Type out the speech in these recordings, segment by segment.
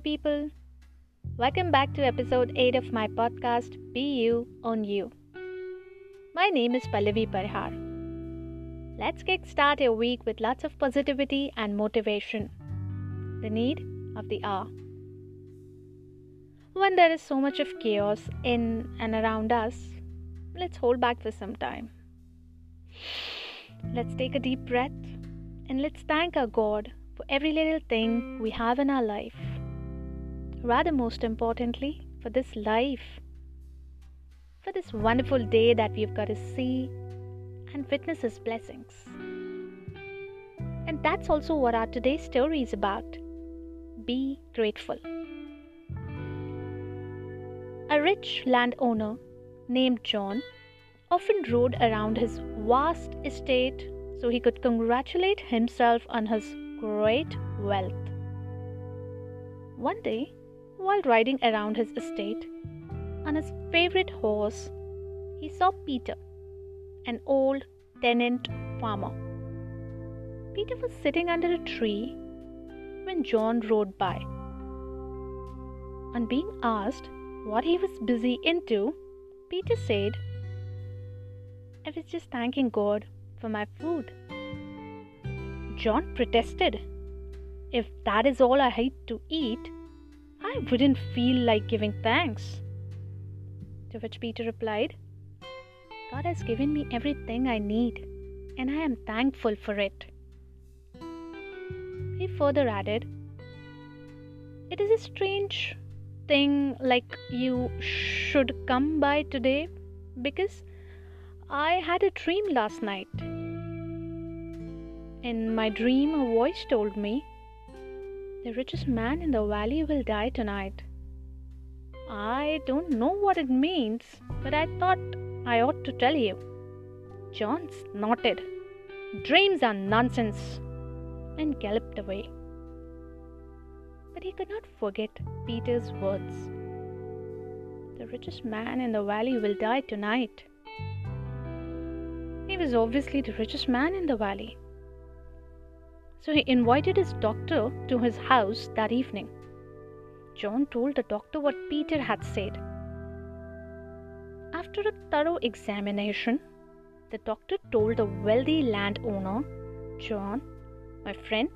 people. Welcome back to episode 8 of my podcast, Be You, Own You. My name is Pallavi Parhar. Let's started a week with lots of positivity and motivation. The need of the hour. When there is so much of chaos in and around us, let's hold back for some time. Let's take a deep breath and let's thank our God for every little thing we have in our life. Rather, most importantly, for this life, for this wonderful day that we've got to see and witness His blessings. And that's also what our today's story is about. Be grateful. A rich landowner named John often rode around his vast estate so he could congratulate himself on his great wealth. One day, while riding around his estate on his favorite horse, he saw Peter, an old tenant farmer. Peter was sitting under a tree when John rode by. On being asked what he was busy into, Peter said, I was just thanking God for my food. John protested. If that is all I had to eat, I wouldn't feel like giving thanks. To which Peter replied, God has given me everything I need, and I am thankful for it. He further added, It is a strange thing like you should come by today because I had a dream last night. In my dream, a voice told me, The richest man in the valley will die tonight. I don't know what it means, but I thought I ought to tell you. John snorted. Dreams are nonsense, and galloped away. But he could not forget Peter's words. The richest man in the valley will die tonight. He was obviously the richest man in the valley. So he invited his doctor to his house that evening. John told the doctor what Peter had said. After a thorough examination, the doctor told the wealthy landowner, John, my friend,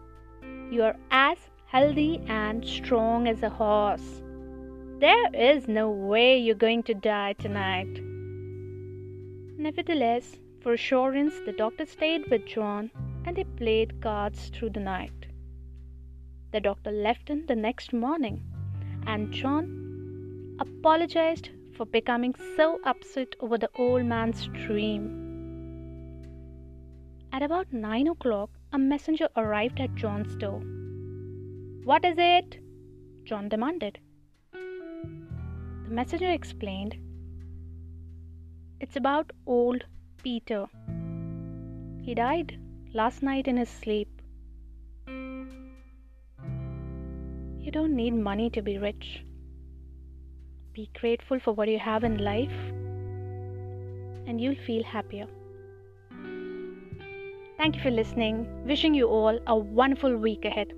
you are as healthy and strong as a horse. There is no way you're going to die tonight. Nevertheless, for assurance, the doctor stayed with John and they played cards through the night. The doctor left him the next morning, and John apologized for becoming so upset over the old man's dream. At about nine o'clock, a messenger arrived at John's door. What is it? John demanded. The messenger explained, It's about old Peter. He died last night in his sleep. You don't need money to be rich. Be grateful for what you have in life, and you'll feel happier. Thank you for listening. Wishing you all a wonderful week ahead.